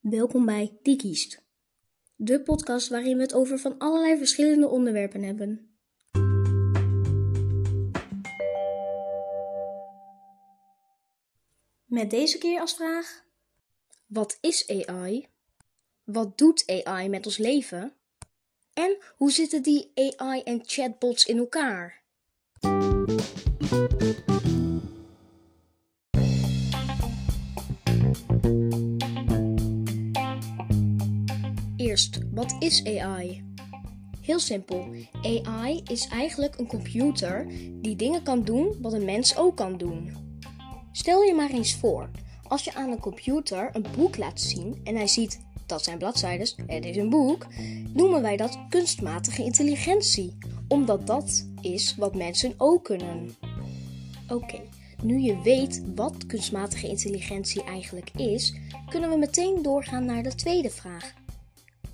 Welkom bij Die Kiest, de podcast waarin we het over van allerlei verschillende onderwerpen hebben. Met deze keer als vraag: Wat is AI? Wat doet AI met ons leven? En hoe zitten die AI en chatbots in elkaar? Eerst, wat is AI? Heel simpel. AI is eigenlijk een computer die dingen kan doen wat een mens ook kan doen. Stel je maar eens voor, als je aan een computer een boek laat zien en hij ziet dat zijn bladzijden, het is een boek, noemen wij dat kunstmatige intelligentie, omdat dat is wat mensen ook kunnen. Oké, nu je weet wat kunstmatige intelligentie eigenlijk is, kunnen we meteen doorgaan naar de tweede vraag.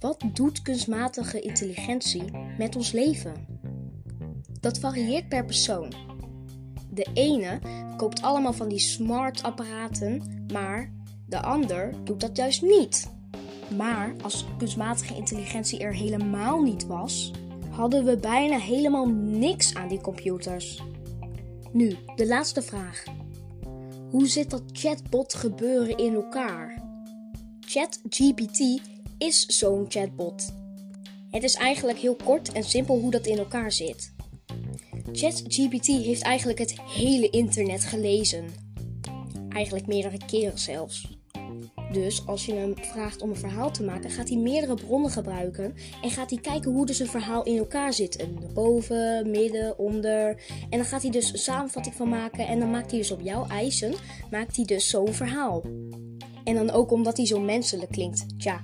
Wat doet kunstmatige intelligentie met ons leven? Dat varieert per persoon. De ene koopt allemaal van die smart apparaten, maar de ander doet dat juist niet. Maar als kunstmatige intelligentie er helemaal niet was, hadden we bijna helemaal niks aan die computers. Nu, de laatste vraag. Hoe zit dat chatbot gebeuren in elkaar? ChatGPT is zo'n chatbot. Het is eigenlijk heel kort en simpel hoe dat in elkaar zit. ChatGPT heeft eigenlijk het hele internet gelezen. Eigenlijk meerdere keren zelfs. Dus als je hem vraagt om een verhaal te maken, gaat hij meerdere bronnen gebruiken en gaat hij kijken hoe dus een verhaal in elkaar zit. Boven, midden, onder. En dan gaat hij dus een samenvatting van maken en dan maakt hij dus op jouw eisen, maakt hij dus zo'n verhaal. En dan ook omdat hij zo menselijk klinkt. Tja,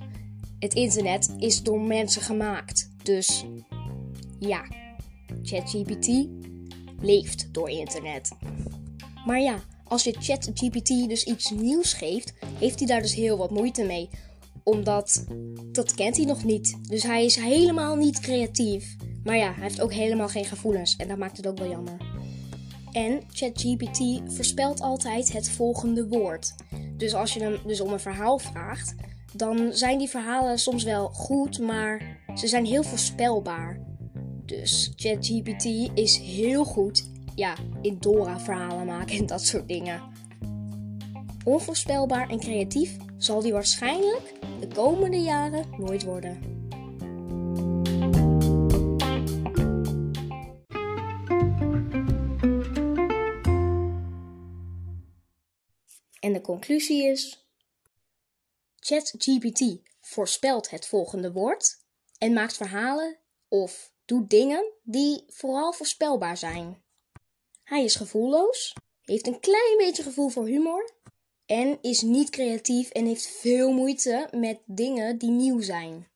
het internet is door mensen gemaakt. Dus ja, ChatGPT leeft door internet. Maar ja, als je ChatGPT dus iets nieuws geeft, heeft hij daar dus heel wat moeite mee. Omdat dat kent hij nog niet. Dus hij is helemaal niet creatief. Maar ja, hij heeft ook helemaal geen gevoelens en dat maakt het ook wel jammer. En ChatGPT voorspelt altijd het volgende woord. Dus als je hem dus om een verhaal vraagt, dan zijn die verhalen soms wel goed, maar ze zijn heel voorspelbaar. Dus ChatGPT is heel goed ja, in Dora-verhalen maken en dat soort dingen. Onvoorspelbaar en creatief zal die waarschijnlijk de komende jaren nooit worden. En de conclusie is: ChatGPT voorspelt het volgende woord en maakt verhalen of doet dingen die vooral voorspelbaar zijn. Hij is gevoelloos, heeft een klein beetje gevoel voor humor en is niet creatief en heeft veel moeite met dingen die nieuw zijn.